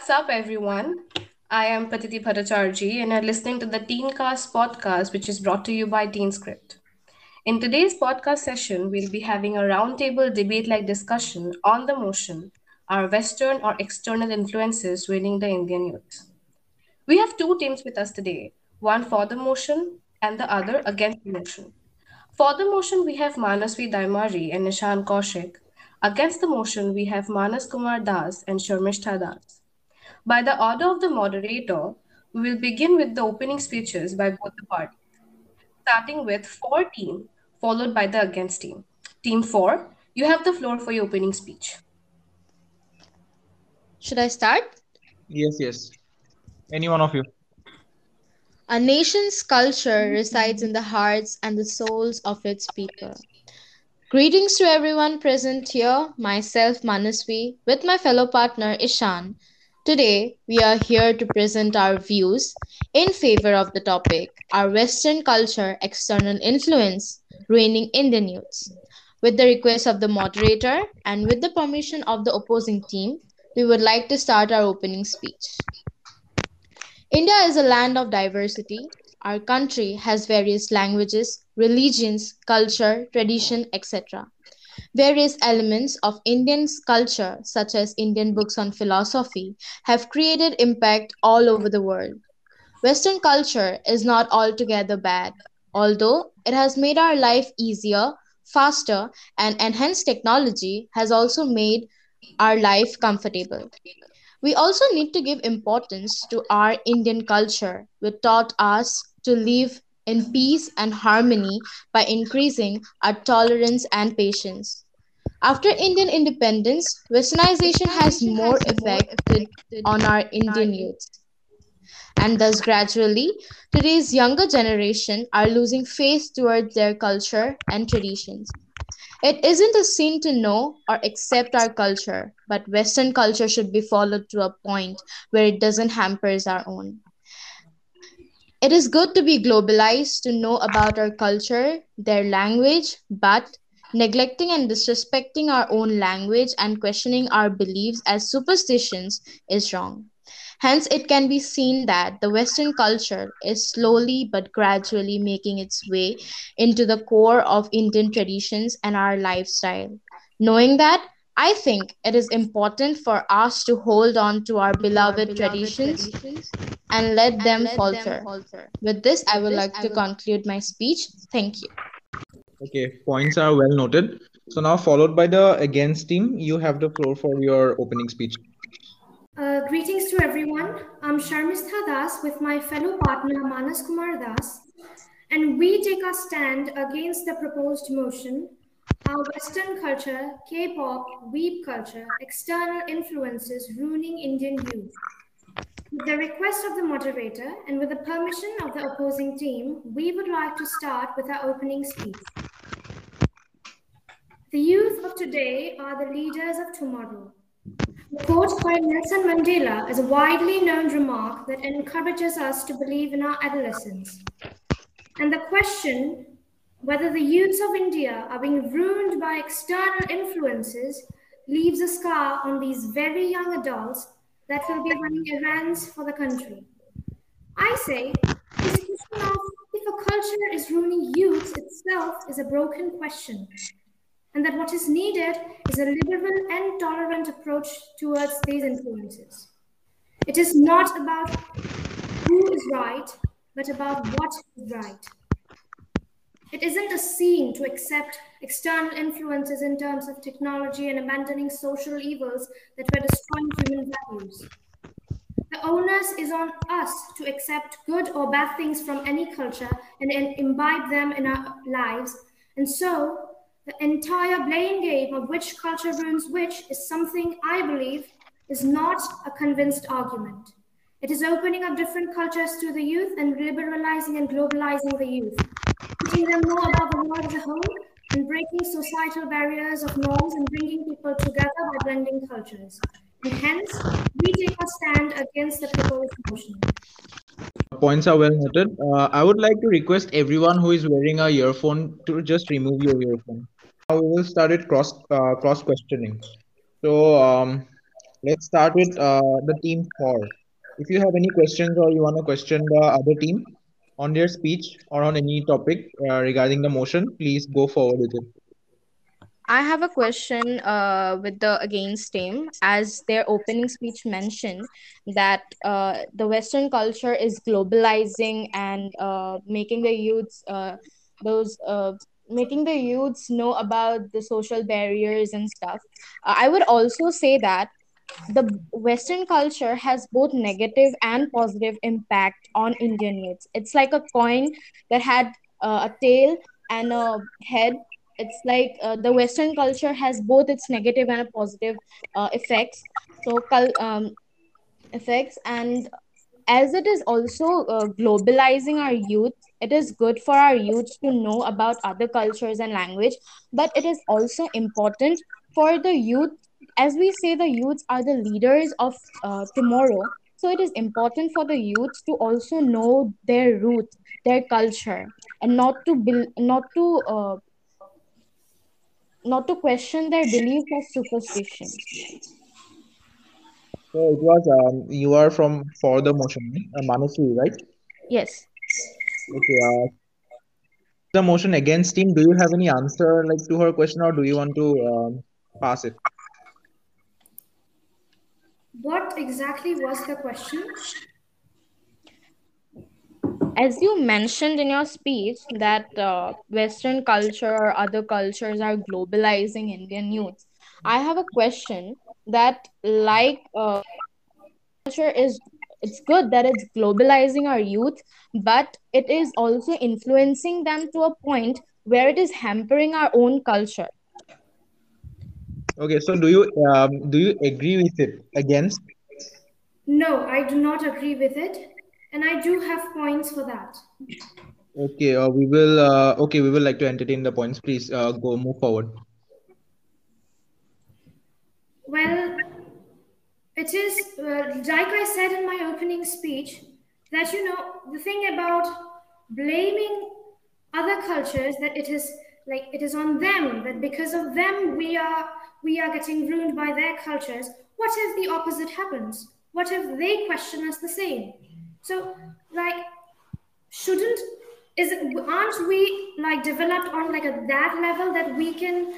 What's up, everyone? I am Patiti Bhattacharjee, and you're listening to the Teencast podcast, which is brought to you by TeenScript. In today's podcast session, we'll be having a roundtable debate like discussion on the motion are Western or external influences ruining the Indian youth? We have two teams with us today one for the motion and the other against the motion. For the motion, we have Manasvi Daimari and Ishan Kaushik. Against the motion, we have Manas Kumar Das and Sharmistha Das. By the order of the moderator, we will begin with the opening speeches by both the parties, starting with for team, followed by the against team. Team 4, you have the floor for your opening speech. Should I start? Yes, yes. Any one of you. A nation's culture resides in the hearts and the souls of its people. Greetings to everyone present here, myself Manasvi, with my fellow partner Ishan. Today, we are here to present our views in favor of the topic Our Western Culture External Influence Ruining Indian Youths. With the request of the moderator and with the permission of the opposing team, we would like to start our opening speech. India is a land of diversity. Our country has various languages, religions, culture, tradition, etc. Various elements of Indian culture, such as Indian books on philosophy, have created impact all over the world. Western culture is not altogether bad, although it has made our life easier, faster, and enhanced technology has also made our life comfortable. We also need to give importance to our Indian culture, which taught us to live in peace and harmony by increasing our tolerance and patience. After Indian independence, westernization has more effect on our Indian youth. And thus, gradually, today's younger generation are losing faith towards their culture and traditions. It isn't a sin to know or accept our culture, but Western culture should be followed to a point where it doesn't hampers our own. It is good to be globalized to know about our culture, their language, but neglecting and disrespecting our own language and questioning our beliefs as superstitions is wrong. Hence, it can be seen that the Western culture is slowly but gradually making its way into the core of Indian traditions and our lifestyle. Knowing that, I think it is important for us to hold on to our beloved traditions and let them falter. With this, I would like to conclude my speech. Thank you. Okay, points are well noted. So now followed by the against team, you have the floor for your opening speech. Uh, greetings to everyone. I'm Sharmistha Das with my fellow partner Manas Kumar Das, and we take our stand against the proposed motion. Our Western culture, K-pop, weeb culture, external influences ruining Indian youth. With the request of the moderator and with the permission of the opposing team, we would like to start with our opening speech. The youth of today are the leaders of tomorrow. The quote by Nelson Mandela is a widely known remark that encourages us to believe in our adolescence. And the question whether the youths of India are being ruined by external influences leaves a scar on these very young adults that will be running errands for the country. I say, this question of if a culture is ruining youth itself is a broken question, and that what is needed is a liberal and tolerant approach towards these influences. It is not about who is right, but about what is right. It isn't a sin to accept external influences in terms of technology and abandoning social evils that were destroying human values. The onus is on us to accept good or bad things from any culture and imbibe them in our lives. And so, the entire blame game of which culture ruins which is something I believe is not a convinced argument. It is opening up different cultures to the youth and liberalizing and globalizing the youth them more about the world as a whole and breaking societal barriers of norms and bringing people together by blending cultures. And hence, we take a stand against the proposed motion. Points are well noted. Uh, I would like to request everyone who is wearing a earphone to just remove your earphone. Now we will start it cross uh, cross questioning. So, um, Let's start with uh, the team four. If you have any questions or you want to question the other team on their speech or on any topic uh, regarding the motion, please go forward with it. I have a question uh, with the against team, as their opening speech mentioned that uh, the Western culture is globalizing and uh, making the youths uh, those uh, making the youths know about the social barriers and stuff. Uh, I would also say that the Western culture has both negative and positive impact on Indian youths. It's like a coin that had uh, a tail and a head. It's like uh, the Western culture has both its negative and positive uh, effects. So, um, effects and as it is also uh, globalizing our youth it is good for our youth to know about other cultures and language but it is also important for the youth as we say the youths are the leaders of uh, tomorrow so it is important for the youth to also know their roots their culture and not to not to uh, not to question their beliefs or superstitions So it was um, you are from for the motion, uh, Manasvi, right? yes Okay. Uh, the motion against team. Do you have any answer like to her question, or do you want to um, pass it? What exactly was the question? as you mentioned in your speech that uh, western culture or other cultures are globalizing indian youth i have a question that like uh, culture is it's good that it's globalizing our youth but it is also influencing them to a point where it is hampering our own culture Okay. So do you um, do you agree with it against? No, I do not agree with it, and I do have points for that. Okay. Uh, we will. Uh, okay. We will like to entertain the points. Please uh, go move forward. Well, it is, uh, like I said in my opening speech, that you know, the thing about blaming other cultures that it is like it is on them that because of them we are we are getting ruined by their cultures what if the opposite happens? What if they question us the same? So like shouldn't is it aren't we like developed on like a that level that we can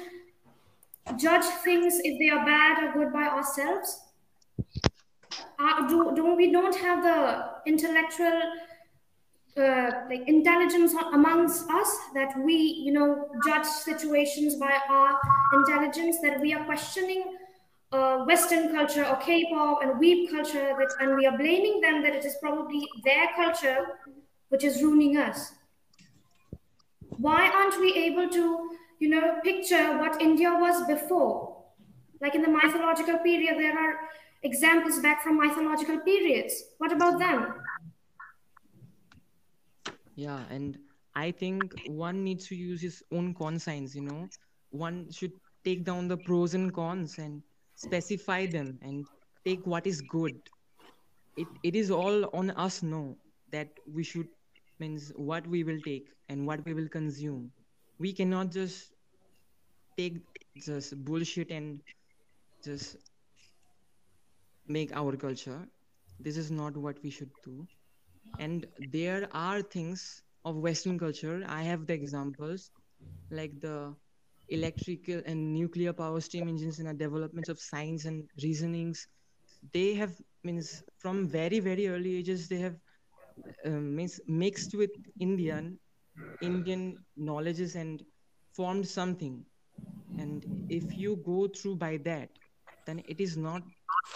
judge things if they are bad or good by ourselves? Uh, do, do we don't have the intellectual uh, like intelligence amongst us that we you know judge situations by our intelligence that we are questioning uh, western culture or k-pop and weeb culture that and we are blaming them that it is probably their culture which is ruining us. Why aren't we able to you know picture what india was before? Like in the mythological period there are examples back from mythological periods. What about them Yeah, and I think one needs to use his own conscience, you know. One should take down the pros and cons and specify them and take what is good. It it is all on us no that we should means what we will take and what we will consume. We cannot just take just bullshit and just make our culture. This is not what we should do and there are things of western culture. I have the examples like the electrical and nuclear power steam engines and the developments of science and reasonings. They have means from very very early ages they have um, means mixed with indian indian knowledges and formed something. And if you go through by that then it is not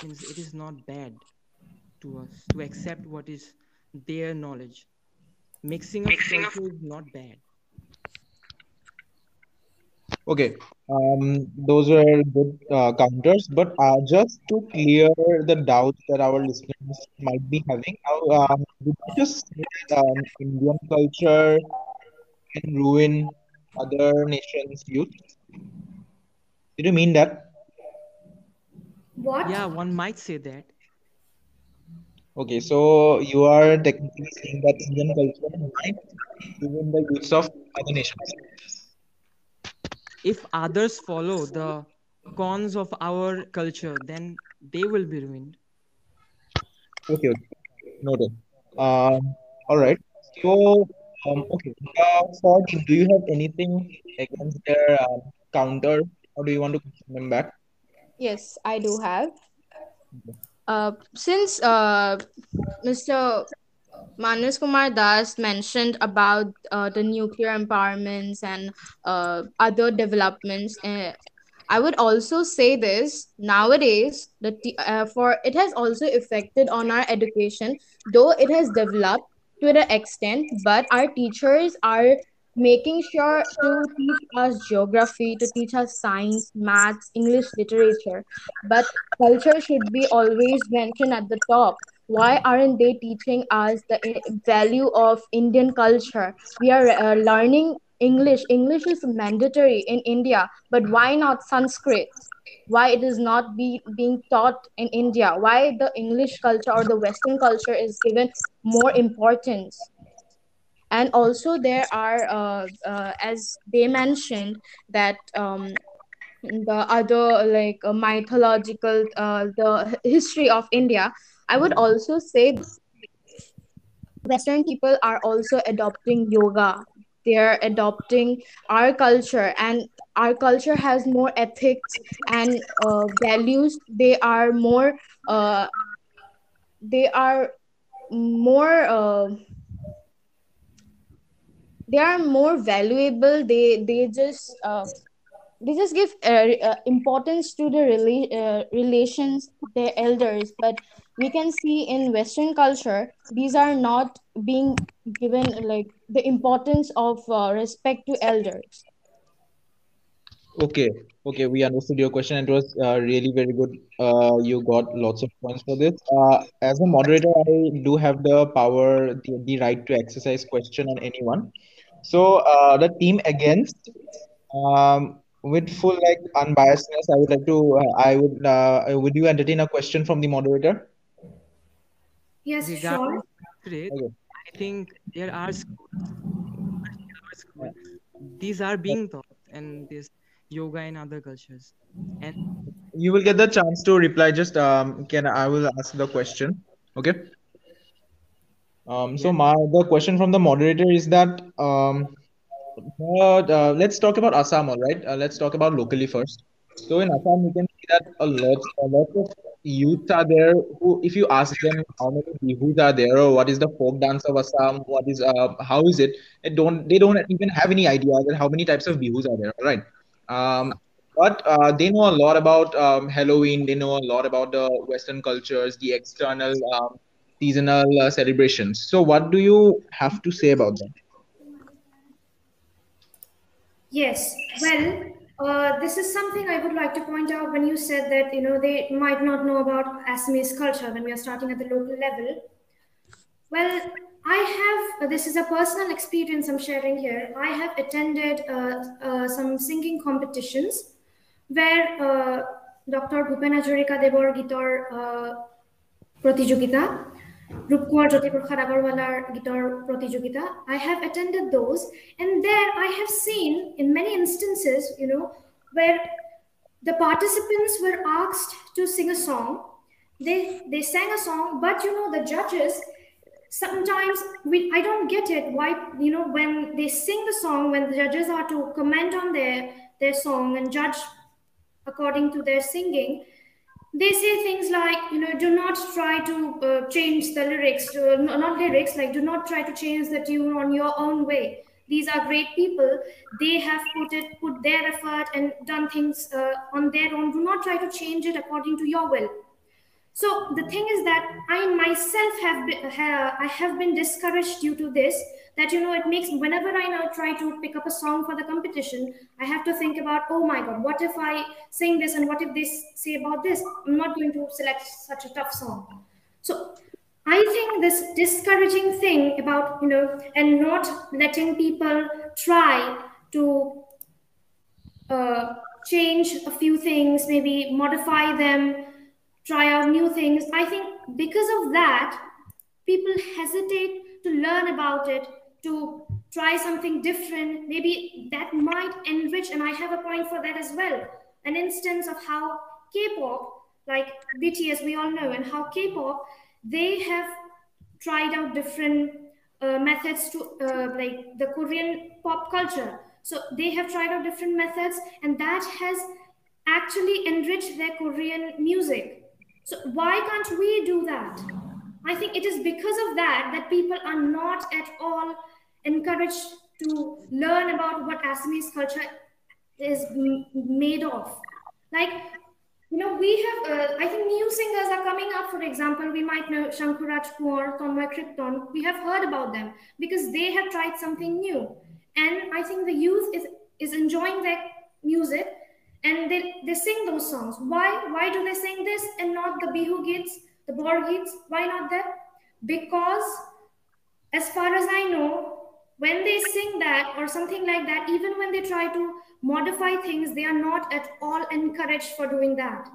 means it is not bad to us to accept what is their knowledge. Mixing of culture is not bad. Okay, um, those were good uh, counters, but uh, just to clear the doubts that our listeners might be having, now, um, did you just say that um, Indian culture can ruin other nations' youth? Did you mean that? what Yeah, one might say that. Okay, so you are technically saying that Indian culture might ruin the youths of other nations. If others follow the cons of our culture, then they will be ruined. Okay, okay. Noted. Um, all right. So, um, okay. Uh, for do you have anything against their um, counter, or do you want to question them back? Yes, I do have. Uh, since uh, Mr. Manas Kumar Das mentioned about uh, the nuclear empowerments and uh, other developments. Uh, I would also say this nowadays the uh, for it has also affected on our education, though it has developed to the extent, but our teachers are making sure to teach us geography, to teach us science, maths, English literature, but culture should be always mentioned at the top. Why aren't they teaching us the value of indian culture? We are uh, learning english. English is mandatory in india but why not sanskrit? Why it is not be being taught in india? Why the english culture or the western culture is given more importance and also there are uh, uh, as they mentioned that um, the other like uh, mythological the history of india i would also say western people are also adopting yoga. They're adopting our culture and our culture has more ethics and uh, values. They are more uh, they are more uh, they are more valuable they they just uh, they just give uh, uh, importance to the rela- uh, relations their elders but we can see in western culture these are not being given like the importance of uh, respect to elders Okay, okay, we understood your question. It was uh, really very good. Uh, you got lots of points for this. Uh, as a moderator, I do have the power, the, the right to exercise question on anyone. So, uh, the team against, um, with full like unbiasedness, I would like to, uh, I would, uh, would you entertain a question from the moderator? Yes, sure. Sanskrit, Okay. I think there are schools, school, these are being taught, and this yoga in other cultures. And You will get the chance to reply. Just um, can I will ask the question. Okay. Um, so yeah, my the question from the moderator is that um, But uh, let's talk about Assam, all right? Uh, let's talk about locally first. So in Assam, you can see that a lot, a lot of youth are there who, if you ask them how many bihus are there or what is the folk dance of Assam, what is uh, how is it, they don't they don't even have any idea that how many types of bihus are there, all right? Um, but uh, they know a lot about um, Halloween. They know a lot about the Western cultures, the external um, seasonal uh, celebrations. So what do you have to say about that? Yes. Well, uh, this is something I would like to point out when you said that you know they might not know about Assamese culture when we are starting at the local level. Well, I have uh, this is a personal experience I'm sharing here. I have attended uh, uh, some singing competitions where uh, Dr. Bhupen Hazarika Devor Gitor Rup Kuwar Agarwalar guitar protijogita. I have attended those, and there I have seen in many instances, you know, where the participants were asked to sing a song. They they sang a song, but you know the judges sometimes we I don't get it why you know when they sing the song when the judges are to comment on their their song and judge according to their singing they say things like you know do not try to uh, change the lyrics to, no, not lyrics like do not try to change the tune on your own way. These are great people. They have put it put their effort and done things uh, on their own. Do not try to change it according to your will. So the thing is that i myself have been, i have been discouraged due to this that you know it makes whenever i now try to pick up a song for the competition i have to think about oh my god what if i sing this and what if they say about this i'm not going to select such a tough song so i think this discouraging thing about you know and not letting people try to uh, change a few things, maybe modify them, try out new things. I think because of that, people hesitate to learn about it, to try something different. Maybe that might enrich, and I have a point for that as well. an instance of how K-pop, like BTS, we all know, and how K-pop, they have tried out different uh, methods to uh, like the Korean pop culture. So they have tried out different methods, and that has actually enriched their Korean music. So why can't we do that? I think it is because of that that people are not at all encouraged to learn about what Assamese culture is made of. Like, you know, we have, uh, I think new singers are coming up, for example, we might know Shankuraj Konwar, Tonmoy Krypton. We have heard about them because they have tried something new. And I think the youth is, is enjoying their music and they, they sing those songs. Why? Why do they sing this and not the Bihu Geets, the Bor Gits? Why not them? Because as far as I know, when they sing that or something like that, even when they try to modify things, they are not at all encouraged for doing that.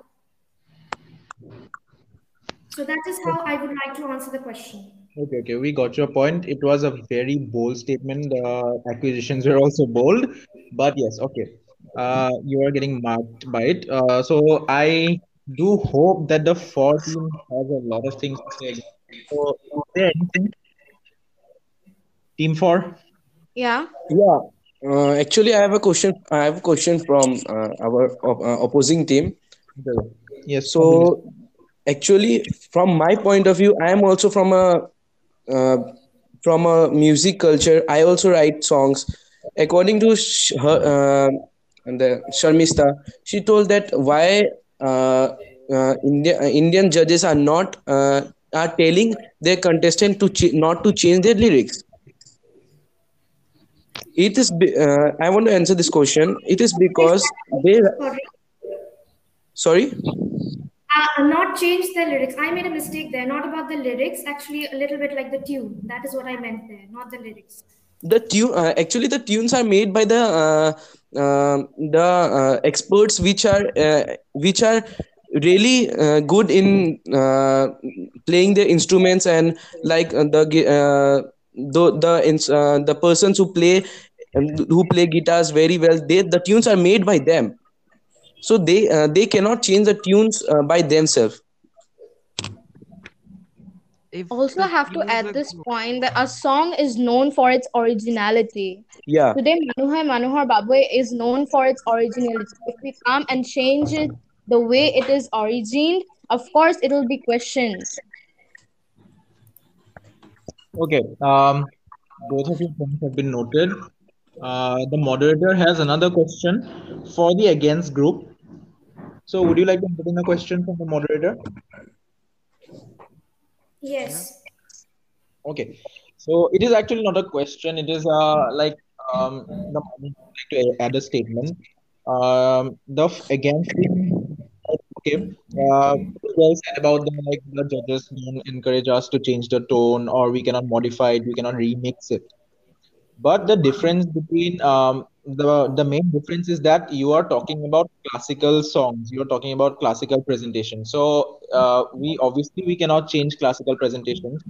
So that is how I would like to answer the question. Okay, okay, we got your point. It was a very bold statement. The acquisitions were also bold, but yes, okay. Uh, you are getting marked by it. Uh, so I do hope that the four team has a lot of things to say. So, is there anything? Team four? Yeah. Yeah. Uh, actually, I have a question. I have a question from uh, our op- uh, opposing team. Yes. So, actually, from my point of view, I am also from a uh, from a music culture. I also write songs. According to sh- her, uh, the Sharmistha, she told that why India, uh, Indian judges are not uh, are telling their contestant to ch- not to change their lyrics. It is. be- Uh, I want to answer this question. It is because they. Sorry. Sorry. Uh, not change the lyrics. I made a mistake there. Not about the lyrics. Actually, a little bit like the tune. That is what I meant there, not the lyrics. The tune uh, actually the tunes are made by the uh, uh, the uh, experts which are uh, which are really uh, good in playing the instruments and like the the the the persons who play who play guitars very well they the tunes are made by them. So they they cannot change the tunes by themselves If Also, I have to tunes add this good- point that a song is known for its originality. yeah Today, Manuhar Manohar Babue is known for its originality. If we come and change it the way it is origined, of course, it will be questioned. Okay. Um, both of your points have been noted. Uh, the moderator has another question for the against group. So, would you like to put in a question from the moderator? Yes. Okay. So, it is actually not a question. It is uh like um the to add a statement. Um, the against. Okay. Uh, well said about the like the judges don't encourage us to change the tone, or we cannot modify it, we cannot remix it. But the difference between um, the the main difference is that you are talking about classical songs. You're talking about classical presentation. So uh, we obviously we cannot change classical presentations.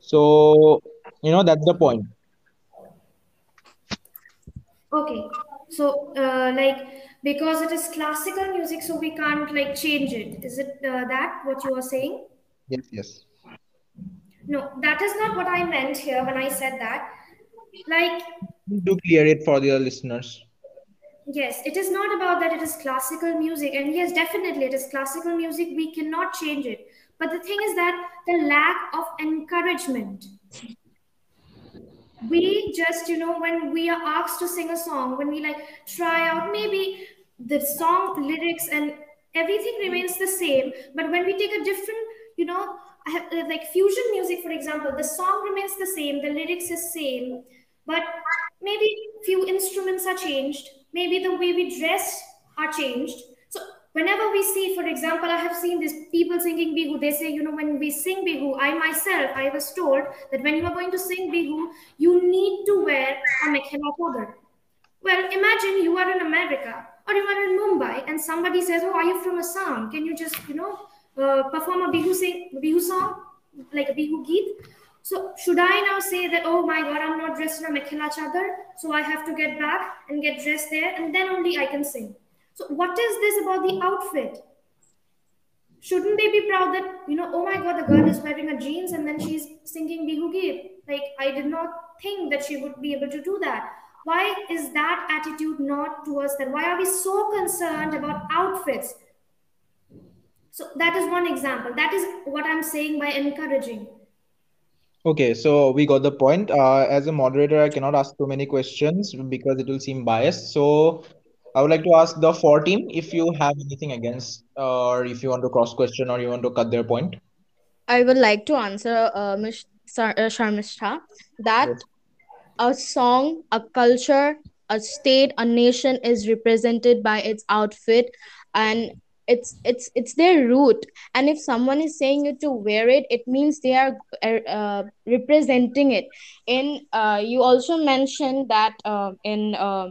So you know that's the point. Okay. So, uh, like, because it is classical music, so we can't like change it. Is it uh, that what you are saying? Yes, yes. No, that is not what I meant here when I said that. Like, Do clear it for the listeners. yes, it is not about that it is classical music. And yes, definitely it is classical music. We cannot change it. But the thing is that the lack of encouragement. We just, you know, when we are asked to sing a song, when we like try out, maybe the song lyrics and everything remains the same. But when we take a different, you know, like fusion music, for example, the song remains the same, the lyrics is same, but maybe few instruments are changed, maybe the way we dress are changed. So whenever we see, for example, I have seen these people singing bihu. They say, you know, when we sing bihu, I myself, I was told that when you are going to sing bihu, you need to wear a mekhela chadar. Well, imagine you are in America or you are in Mumbai and somebody says, "Oh, are you from Assam? Can you just, you know, uh, perform a bihu sing, bihu song, like a bihu geet?" So should I now say that, "Oh my God, I'm not dressed in a mekhela chadar, so I have to get back and get dressed there, and then only I can sing"? So, what is this about the outfit? Shouldn't they be proud that, you know, oh my god, the girl is wearing a jeans and then she's singing Bihu Geet? Like, I did not think that she would be able to do that. Why is that attitude not towards that? Why are we so concerned about outfits? So, that is one example. That is what I'm saying by encouraging. Okay, so we got the point. Uh, as a moderator, I cannot ask too many questions because it will seem biased. So I would like to ask the four team if you have anything against, or if you want to cross question, or you want to cut their point. I would like to answer uh, Ms. Sar- uh, Sharmistha that Yes. a song, a culture, a state, a nation is represented by its outfit and it's it's it's their root. And if someone is saying you to wear it it means they are uh, uh, representing it. In uh, you also mentioned that uh, in uh,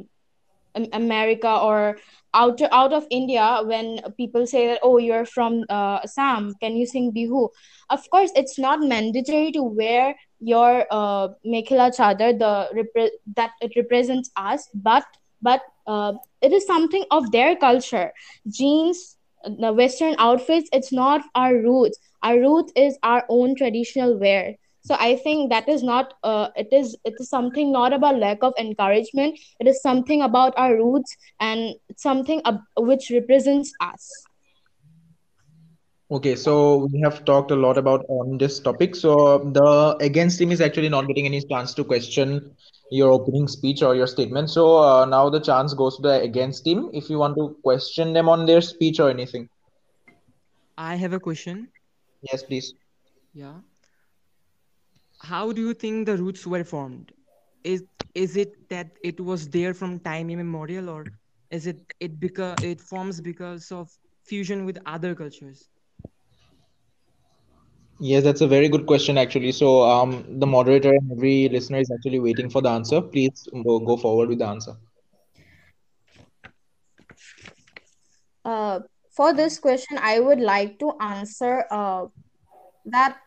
America or out out of India when people say that oh you're from uh, Assam. Can you sing Bihu? Of course it's not mandatory to wear your uh, mekhela chadar the repre- that it represents us but but uh, it is something of their culture. Jeans the western outfits it's not our roots. Our root is our own traditional wear. So i think that is not uh, it is it is something not about lack of encouragement. It is something about our roots and something ab- which represents us. Okay, so we have talked a lot about on this topic. So the against team is actually not getting any chance to question your opening speech or your statement. So uh, now the chance goes to the against team if you want to question them on their speech or anything. I have a question. Yes, please. Yeah. How do you think the roots were formed? Is is it that it was there from time immemorial, or is it it because it forms because of fusion with other cultures? Yes, that's a very good question actually. So um, the moderator and every listener is actually waiting for the answer. Please go, forward with the answer. uh, for this question i would like to answer uh, that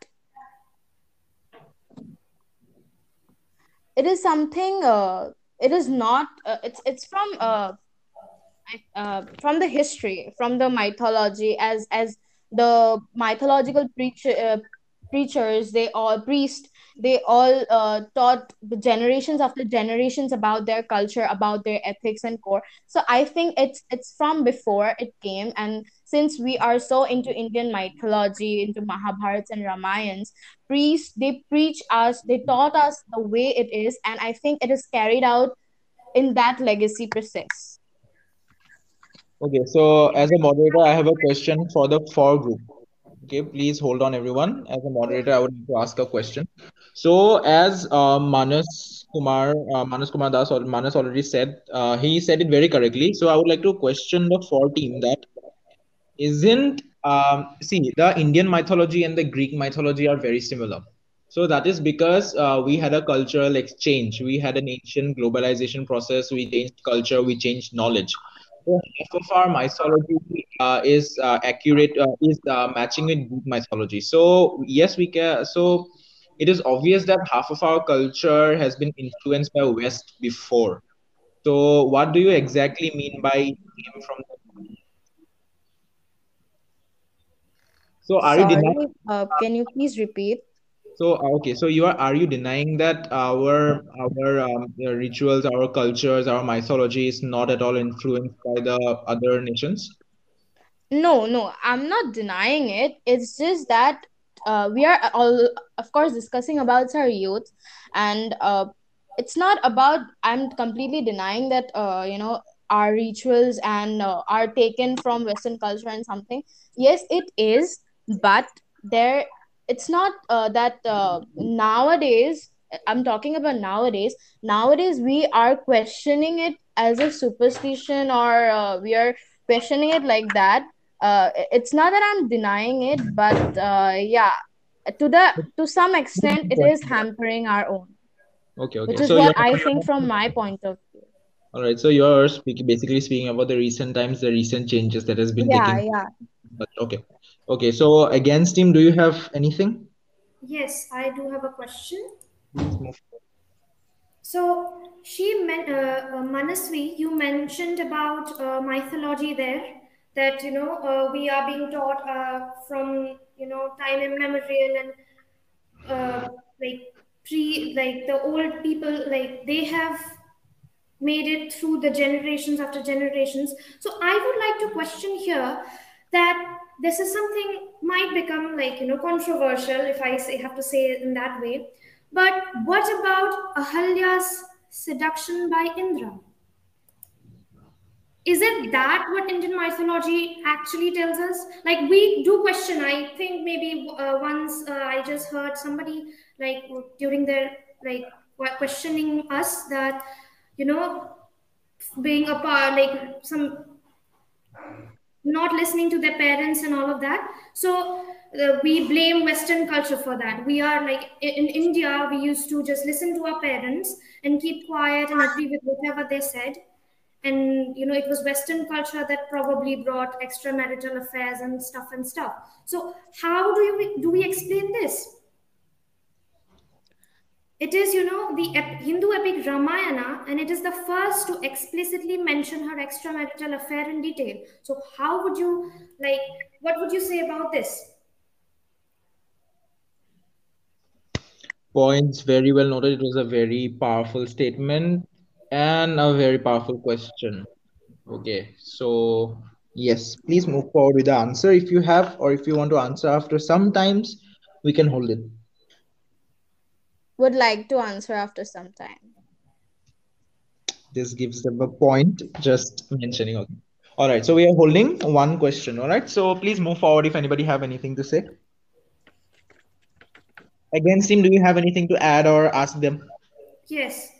it is something uh, it is not uh, it's it's from uh, uh, from the history from the mythology as as the mythological preacher uh, preachers they all priests they all uh, taught generations after generations about their culture about their ethics and core. So i think it's it's from before it came. And since we are so into indian mythology into mahabharats and ramayans priests they preach us they taught us the way it is. And i think it is carried out in that legacy process Okay, so as a moderator, I have a question for the for group. Okay, please hold on, everyone. As a moderator, I would like to ask a question. So, as uh, Manas Kumar, uh, Manas Kumar Das or Manas already said, uh, he said it very correctly. So, I would like to question the four team that isn't um, see the Indian mythology and the Greek mythology are very similar. So that is because uh, we had a cultural exchange. We had an ancient globalization process. We changed culture. We changed knowledge. So half of our mythology uh, is uh, accurate, uh, is uh, matching with Greek mythology. So yes, we can. So it is obvious that half of our culture has been influenced by West before. So what do you exactly mean by came from the So are you sorry denying? uh, can you please repeat So uh, okay, so you are are you denying that our our um, rituals, our cultures, our mythology is not at all influenced by the other nations? No, no, I'm not denying it. It's just that uh, we are all, of course, discussing about our youth, and uh, it's not about. I'm completely denying that. Uh, you know, our rituals and uh, are taken from Western culture and something. Yes, it is, but there, it's not uh, that uh, nowadays. I'm talking about nowadays. Nowadays, we are questioning it as a superstition, or uh, we are questioning it like that uh, it's not that I'm denying it, but uh, yeah, to the to some extent, it is hampering our own, Okay, okay. which is So what I think from my point of view. all right. So you're speaking basically speaking about the recent times, the recent changes that has been Yeah, taking. yeah. Okay, okay. So against him, do you have anything? Yes, I do have a question. So, she meant uh, uh, Manasvi, you mentioned about uh, mythology there. That you know uh, we are being taught uh, from you know time immemorial and uh, like pre like the old people like they have made it through the generations after generations. So I would like to question here that this is something might become like you know controversial if I say have to say it in that way. But what about Ahalya's seduction by Indra? Is it that what Indian mythology actually tells us? Like we do question. I think maybe uh, once uh, I just heard somebody like during their like questioning us that you know being a part like some not listening to their parents and all of that. So uh, we blame western culture for that. We are like in india we used to just listen to our parents and keep quiet and agree with whatever they said. And you know it was western culture that probably brought extramarital affairs and stuff and stuff. So how do you do we explain this it is, you know, the Hindu epic Ramayana, and it is the first to explicitly mention her extramarital affair in detail. So, how would you like? What would you say about this? Points very well noted. It was a very powerful statement and a very powerful question. Okay, so yes, please move forward with the answer if you have, or if you want to answer after. Sometimes we can hold it would like to answer after some time. This gives them a point just mentioning. Okay. All right. So we are holding one question. All right. So please move forward if anybody have anything to say. Against him, do you have anything to add or ask them? Yes.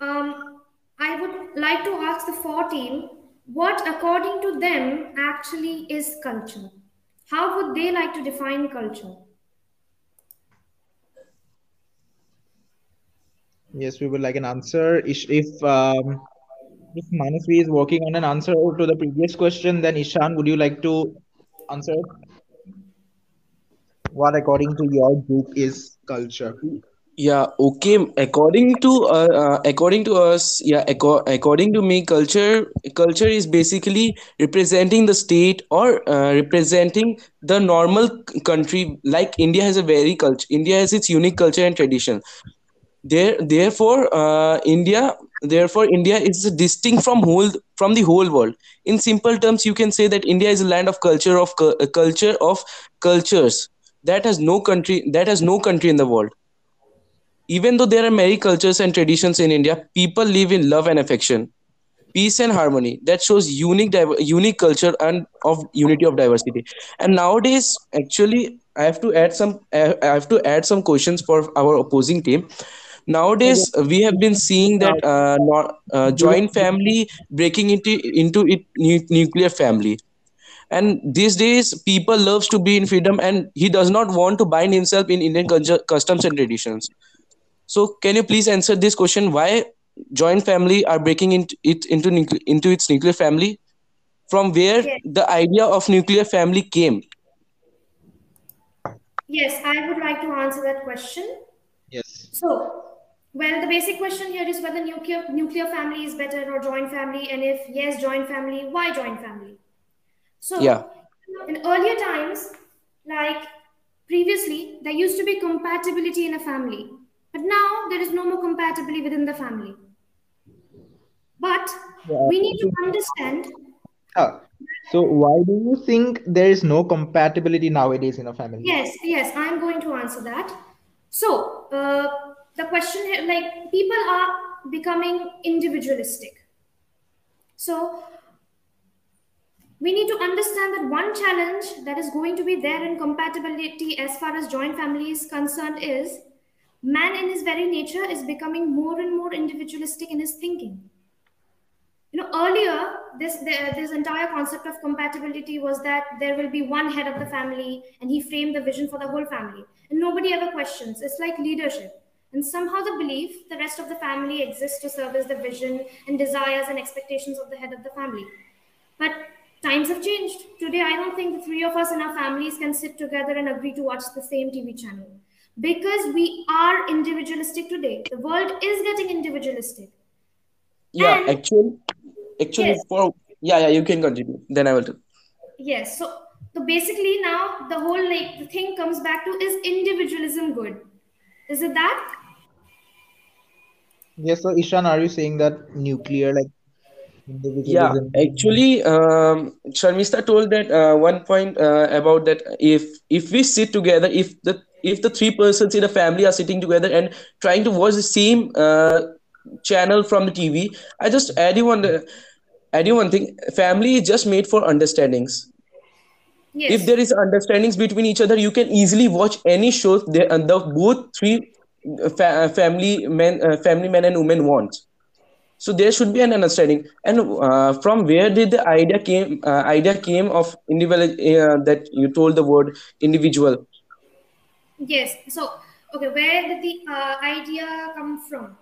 Um, I would like to ask the four team what, according to them, actually is culture. How would they like to define culture? Yes, we would like an answer. If if um, if Manasvi is working on an answer to the previous question, then Ishan, would you like to answer? What, according to your group, is culture? Yeah. Okay. According to uh, uh according to us, yeah. Aco- according to me, culture culture is basically representing the state or uh, representing the normal country. Like India has a very culture. India has its unique culture and tradition there therefore uh, india therefore india is distinct from whole from the whole world. In simple terms you can say that india is a land of culture of uh, culture of cultures. That has no country that has no country in the world. Even though there are many cultures and traditions in india people live in love and affection peace and harmony. That shows unique unique culture and of unity of diversity. And nowadays actually i have to add some i have to add some questions for our opposing team nowadays we have been seeing that uh, not, uh, joint family breaking into into it nu- nuclear family. And these days people loves to be in freedom and he does not want to bind himself in indian customs and traditions. So can you please answer this question? Why joint family are breaking into it into into its nuclear family? From where yes. the idea of nuclear family came? Yes i would like to answer that question. Yes. So well, the basic question here is whether nuclear nuclear family is better or joint family, and if yes, joint family, why joint family? So, yeah. in earlier times, like previously, there used to be compatibility in a family, but now there is no more compatibility within the family. But yeah. we need to understand. Uh, so, why do you think there is no compatibility nowadays in a family? Yes, yes, I'm going to answer that. So, uh, the question like people are becoming individualistic. So we need to understand that one challenge that is going to be there in compatibility as far as joint family is concerned is man in his very nature is becoming more and more individualistic in his thinking. You know earlier this this entire concept of compatibility was that there will be one head of the family and he framed the vision for the whole family. And nobody ever questions. It's like leadership and somehow the belief the rest of the family exists to service the vision and desires and expectations of the head of the family. But times have changed. Today, I don't think the three of us in our families can sit together and agree to watch the same TV channel because we are individualistic today. The world is getting individualistic. yeah And actually actually yes, for yeah yeah you can continue then i will tell yes. So, so basically now the whole like the thing comes back to is individualism good? Is it that? Yes, so Ishan, are you saying that nuclear like Yeah, actually, um, Sharmistha told that uh, one point uh, about that if if we sit together, if the if the three persons in a family are sitting together and trying to watch the same uh, channel from the TV, I just add you one add you one thing. Family is just made for understandings. yes. If there is understandings between each other, you can easily watch any show there and the both three fa- uh, family men, uh, family men and women want so there should be an understanding and uh, from where did the idea came uh, idea came of individual uh, that you told the word individual Yes. So, okay, where did the uh, idea come from?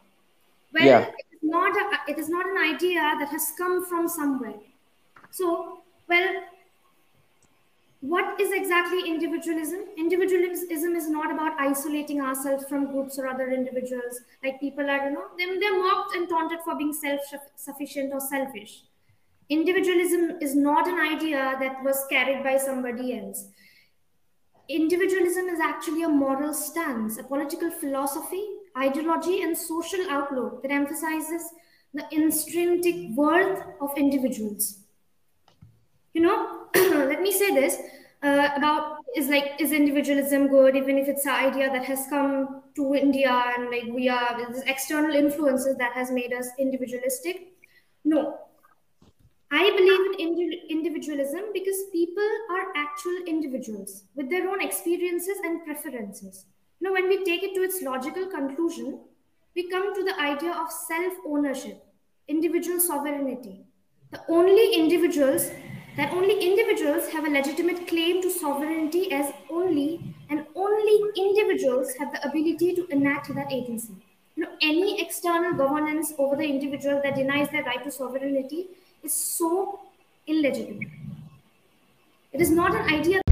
Well, yeah it is not a, it is not an idea that has come from somewhere. So, well, what is exactly individualism? Individualism is not about isolating ourselves from groups or other individuals. Like people are, you know, they're mocked and taunted for being self-sufficient or selfish. Individualism is not an idea that was carried by somebody else. Individualism is actually a moral stance, a political philosophy, ideology, and social outlook that emphasizes the intrinsic worth of individuals. You know, let me say this uh, about is like is individualism good, even if it's an idea that has come to India and like we are there's external influences that has made us individualistic. No, I believe in indi- individualism because people are actual individuals with their own experiences and preferences. You know, when we take it to its logical conclusion, we come to the idea of self ownership, individual sovereignty. The only individuals that only individuals have a legitimate claim to sovereignty as only and only individuals have the ability to enact that agency. You know, any external governance over the individual that denies their right to sovereignty is so illegitimate. It is not an idea.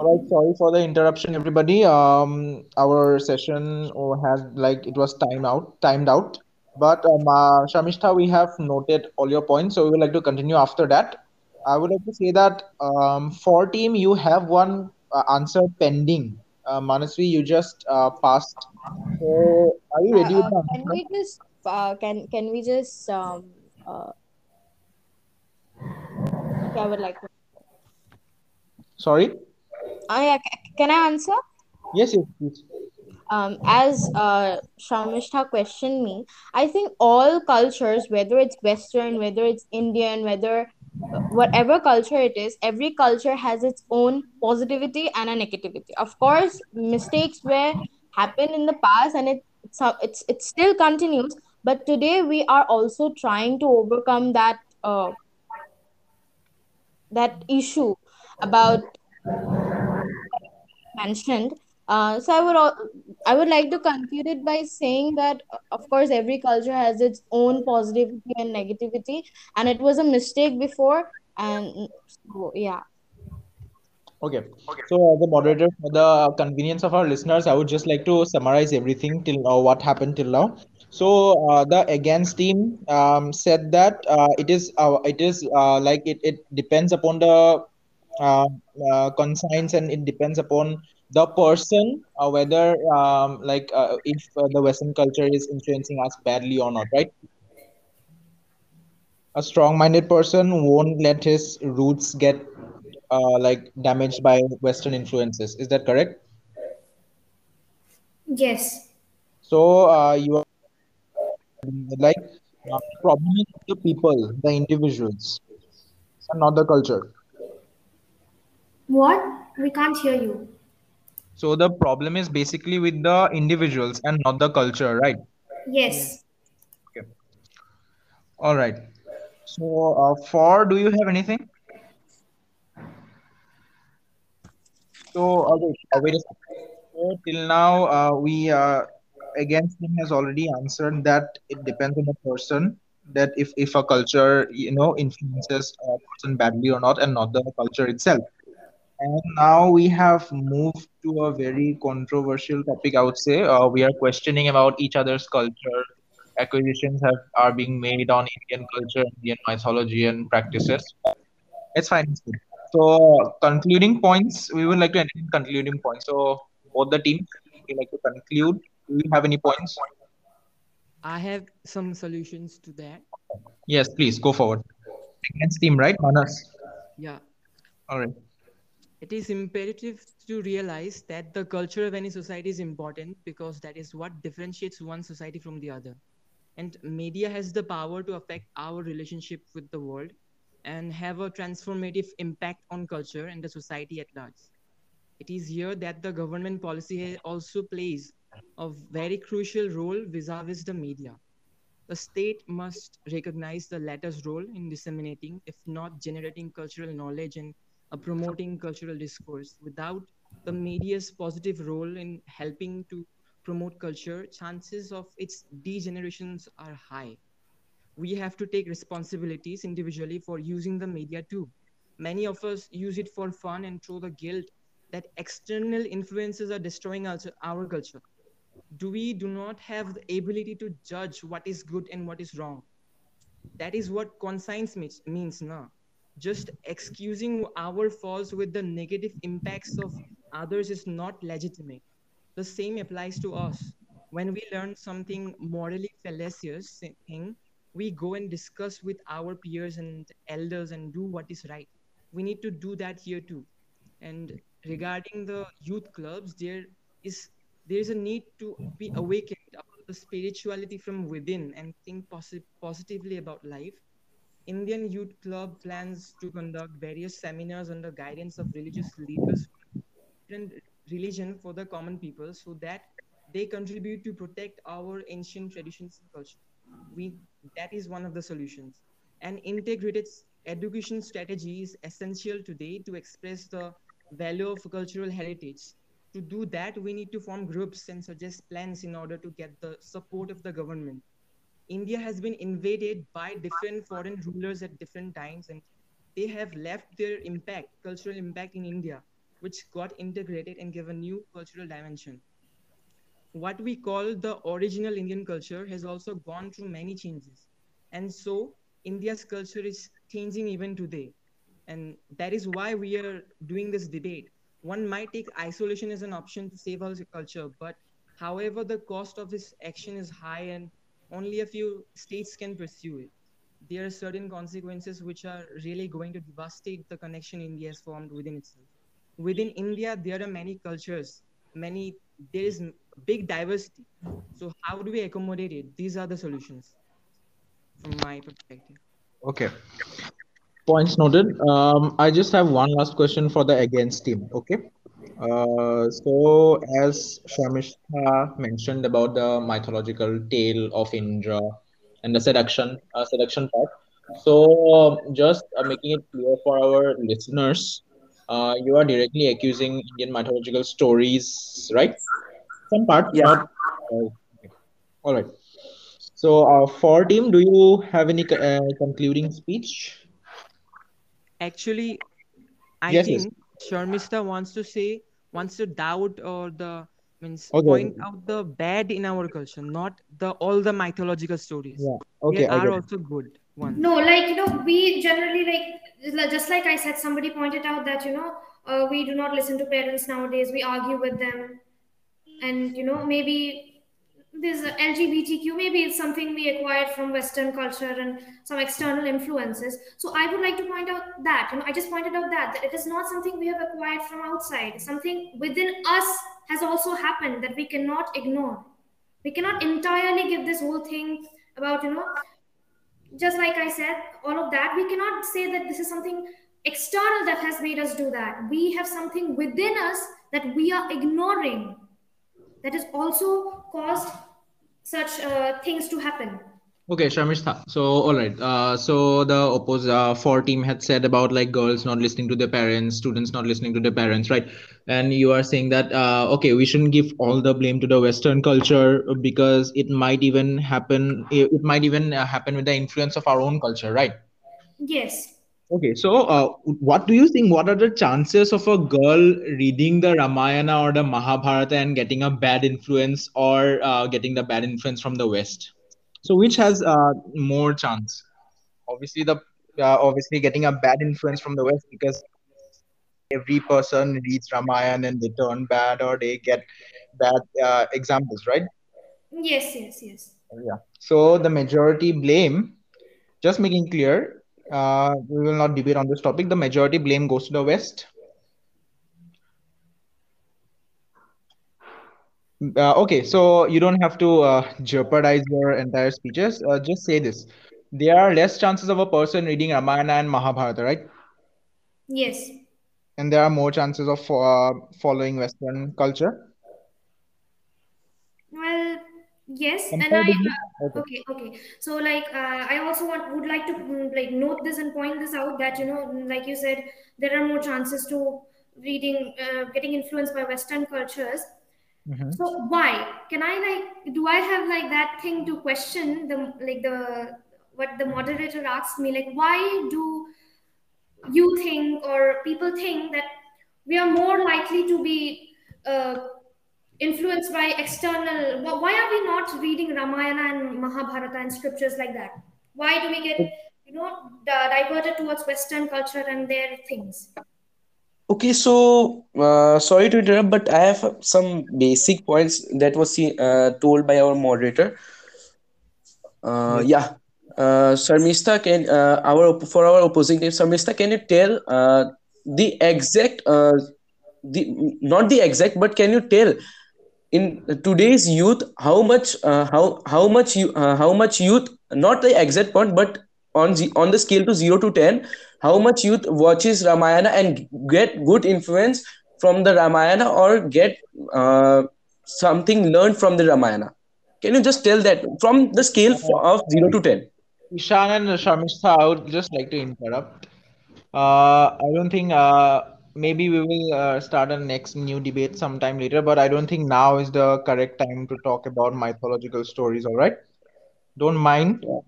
All right, sorry for the interruption, everybody. Um, our session uh, has like it was time out, timed out. But um, uh, Sharmistha, we have noted all your points, so we would like to continue after that. I would like to say that um, for team, you have one uh, answer pending. Uh, Manasvi, you just uh, passed. So, are you Uh, ready with uh, can we just uh, can can we just um uh I would like to Sorry. Uh, yeah, can I answer? Yes, yes, please. um, as uh, Sharmistha questioned me, I think all cultures, whether it's Western, whether it's Indian, whether uh, whatever culture it is, every culture has its own positivity and a negativity. Of course, mistakes were happened in the past, and it it's it's it still continues. But today we are also trying to overcome that uh, that issue about mentioned. Uh, so I would I would like to conclude it by saying that uh, of course every culture has its own positivity and negativity, and it was a mistake before, and so yeah. Okay. okay. So, as a moderator, for the convenience of our listeners, I would just like to summarize everything till now, what happened till now. So, uh, the against team um, said that uh, it is uh, it is uh, like it, it depends upon the uh, uh, conscience and it depends upon the person uh, whether um, like uh, if uh, the Western culture is influencing us badly or not, right? A strong-minded person won't let his roots get uh, like damaged by Western influences. Is that correct? Yes. So uh, you are like uh, problem the people, the individuals, and not the culture. What? We can't hear you. So the problem is basically with the individuals and not the culture, right? Yes. Okay. All right. So uh, for do you have anything? So wait, uh, wait a second. So till now, uh, we uh, against him has already answered that it depends on the person. that if if a culture you know influences a person badly or not, and not the culture itself. And now we have moved to a very controversial topic, I would say. Uh, we are questioning about each other's culture. Acquisitions have are being made on Indian culture, Indian mythology, and practices. It's fine. So, concluding points, we would like to end in concluding points. So, both the teams, would you like to conclude? Do you have any points? I have some solutions to that. Yes, please go forward. Against team, right? Manas. Yeah. All right. It is imperative to realize that the culture of any society is important because that is what differentiates one society from the other. And media has the power to affect our relationship with the world and have a transformative impact on culture and the society at large. It is here that the government policy also plays a very crucial role vis-a-vis the media. The state must recognize the latter's role in disseminating, if not generating cultural knowledge and promoting cultural discourse. Without the media's positive role in helping to promote culture, chances of its degenerations are high. We have to take responsibilities individually for using the media too. Many of us use it for fun and throw the guilt that external influences are destroying our, our culture. Do we do not have the ability to judge what is good and what is wrong? That is what conscience means, means now just excusing our faults with the negative impacts of others is not legitimate. The same applies to us. When we learn something morally fallacious thing, we go and discuss with our peers and elders and do what is right. We need to do that here too. And regarding the youth clubs, there is there is a need to be awakened about the spirituality from within and think posi- positively about life Indian Youth Club plans to conduct various seminars under guidance of religious leaders different religion for the common people so that they contribute to protect our ancient traditions and culture. We that is one of the solutions. An integrated education strategy is essential today to express the value of cultural heritage. To do that, we need to form groups and suggest plans in order to get the support of the government India has been invaded by different foreign rulers at different times, and they have left their impact, cultural impact in India, which got integrated and gave a new cultural dimension. What we call the original Indian culture has also gone through many changes. And so India's culture is changing even today. And that is why we are doing this debate. One might take isolation as an option to save our culture, but however, the cost of this action is high and only a few states can pursue it. There are certain consequences which are really going to devastate the connection India has formed within itself. Within India, there are many cultures, many there is big diversity. So how do we accommodate it? These are the solutions from my perspective. Okay. Points noted. Um, I just have one last question for the against team. Okay. Uh, so as Sharmistha mentioned about the mythological tale of Indra and the seduction, uh, seduction part. So um, just uh, making it clear for our listeners, uh, you are directly accusing Indian mythological stories, right? Some part, Yeah. not. Uh, all right. So uh, for team, do you have any uh, concluding speech? Actually, I Yes, yes. think Sharmistha wants to say, wants to doubt or the means Okay. point out the bad in our culture, not the all the mythological stories. Yeah. Okay, There I are also good ones. No, like you know, we generally like just like I said, somebody pointed out that you know uh, we do not listen to parents nowadays. We argue with them, and you know maybe this LGBTQ maybe it's something we acquired from Western culture and some external influences. So I would like to point out that you know I just pointed out that that it is not something we have acquired from outside. Something within us has also happened that we cannot ignore. We cannot entirely give this whole thing about you know just like I said, all of that, we cannot say that this is something external that has made us do that. We have something within us that we are ignoring that has also caused such uh, things to happen. Okay, Sharmistha. So, all right. Uh, so the oppose uh, four team had said about like girls not listening to their parents, students not listening to their parents, right? And you are saying that uh, okay, we shouldn't give all the blame to the Western culture because it might even happen. It it might even uh, happen with the influence of our own culture, right? Yes. Okay, so uh, what do you think? What are the chances of a girl reading the Ramayana or the Mahabharata and getting a bad influence or uh, getting the bad influence from the West? So which has uh, more chance? Obviously, the uh, obviously getting a bad influence from the West because every person reads Ramayana and they turn bad or they get bad uh, examples, right? Yes, yes, yes. Yeah. So the majority blame, just making clear, uh, we will not debate on this topic. The majority blame goes to the West. Uh, okay, so you don't have to uh, jeopardize your entire speeches. Uh, just say this. There are less chances of a person reading Ramayana and Mahabharata, right? Yes. And there are more chances of uh, following Western culture. Well, yes, and I uh, okay. okay, okay. So like uh, I also want would like to mm, like note this and point this out that you know mm, like you said there are more chances to reading uh, getting influenced by Western cultures. Mhm. So why can I like do I have like that thing to question the like the what the moderator asked me like why do you think or people think that we are more likely to be uh, influenced by external why are we not reading ramayana and mahabharata and scriptures like that? Why do we get you know diverted towards western culture and their things? Okay, so uh, sorry to interrupt, but I have some basic points that was uh, told by our moderator. Uh, yeah, uh, Sharmistha, can uh, our for our opposing team, Sharmistha, can you tell uh, the exact uh, the not the exact, but can you tell in today's youth how much uh, how how much you uh, how much youth not the exact point but on the on the scale to 0 to 10 how much youth watches ramayana and get good influence from the ramayana or get uh, something learned from the ramayana can you just tell that from the scale of 0 to 10 Ishan and Sharmistha, I would just like to interrupt. Uh, I don't think uh, maybe we will uh, start a next new debate sometime later, but I don't think now is the correct time to talk about mythological stories, all right? Don't mind, yeah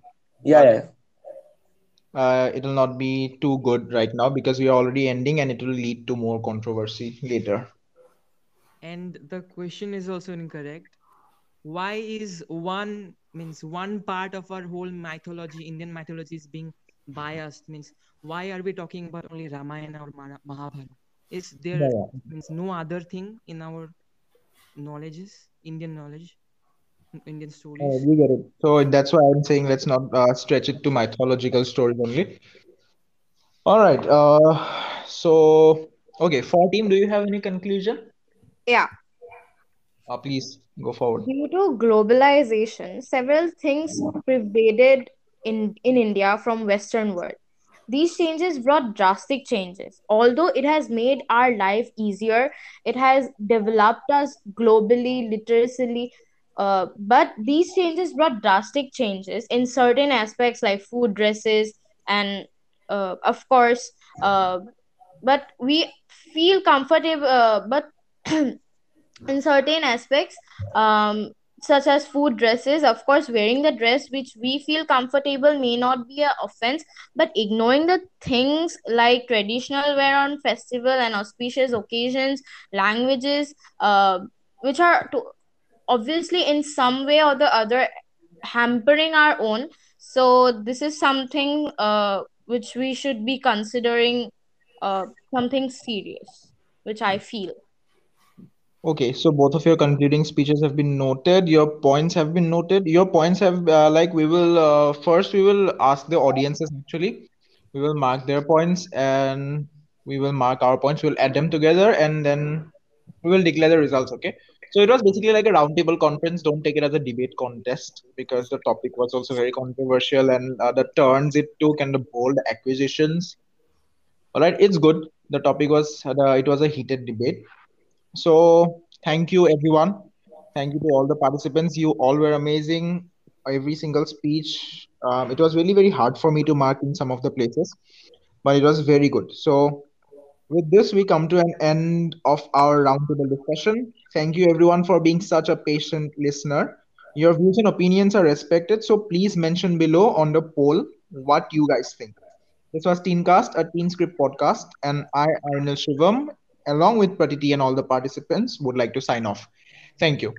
but yeah uh, it will not be too good right now because we are already ending and it will lead to more controversy later. And the question is also incorrect. Why is one means one part of our whole mythology, Indian mythology, is being biased? Means why are we talking about only Ramayana or Mahabharata? Is there yeah. means no other thing in our knowledges, Indian knowledge, Indian Uh, stories? we get it. So that's why I'm saying let's not uh, stretch it to mythological stories only. All right. Uh, so okay, for team, do you have any conclusion? Yeah. Uh, please go forward. Due to globalization, several things pervaded in, in India from Western world. These changes brought drastic changes. Although it has made our life easier, it has developed us globally, literacy, uh, but these changes brought drastic changes in certain aspects like food, dresses, and uh, of course, uh, but we feel comfortable, uh, but in certain aspects um, such as food dresses of course wearing the dress which we feel comfortable may not be a offense but ignoring the things like traditional wear on festival and auspicious occasions languages uh, which are to, obviously in some way or the other hampering our own. So this is something uh, which we should be considering uh, something serious which i feel Okay, so both of your concluding speeches have been noted. Your points have been noted. Your points have uh, like we will uh, first we will ask the audiences actually. We will mark their points and we will mark our points. We'll add them together and then we will declare the results. Okay. So it was basically like a roundtable conference. Don't take it as a debate contest because the topic was also very controversial and uh, the turns it took and the bold acquisitions. All right, it's good. The topic was uh, it was a heated debate. So thank you everyone. Thank you to all the participants. You all were amazing. every single speech. Um, it was really very hard for me to mark in some of the places, but it was very good. So with this, we come to an end of our roundtable discussion. Thank you, everyone, for being such a patient listener. Your views and opinions are respected, so please mention below on the poll what you guys think. This was Teencast, a Teen Script podcast, and I, Arnil Shivam, along with Pratiti and all the participants, would like to sign off. Thank you.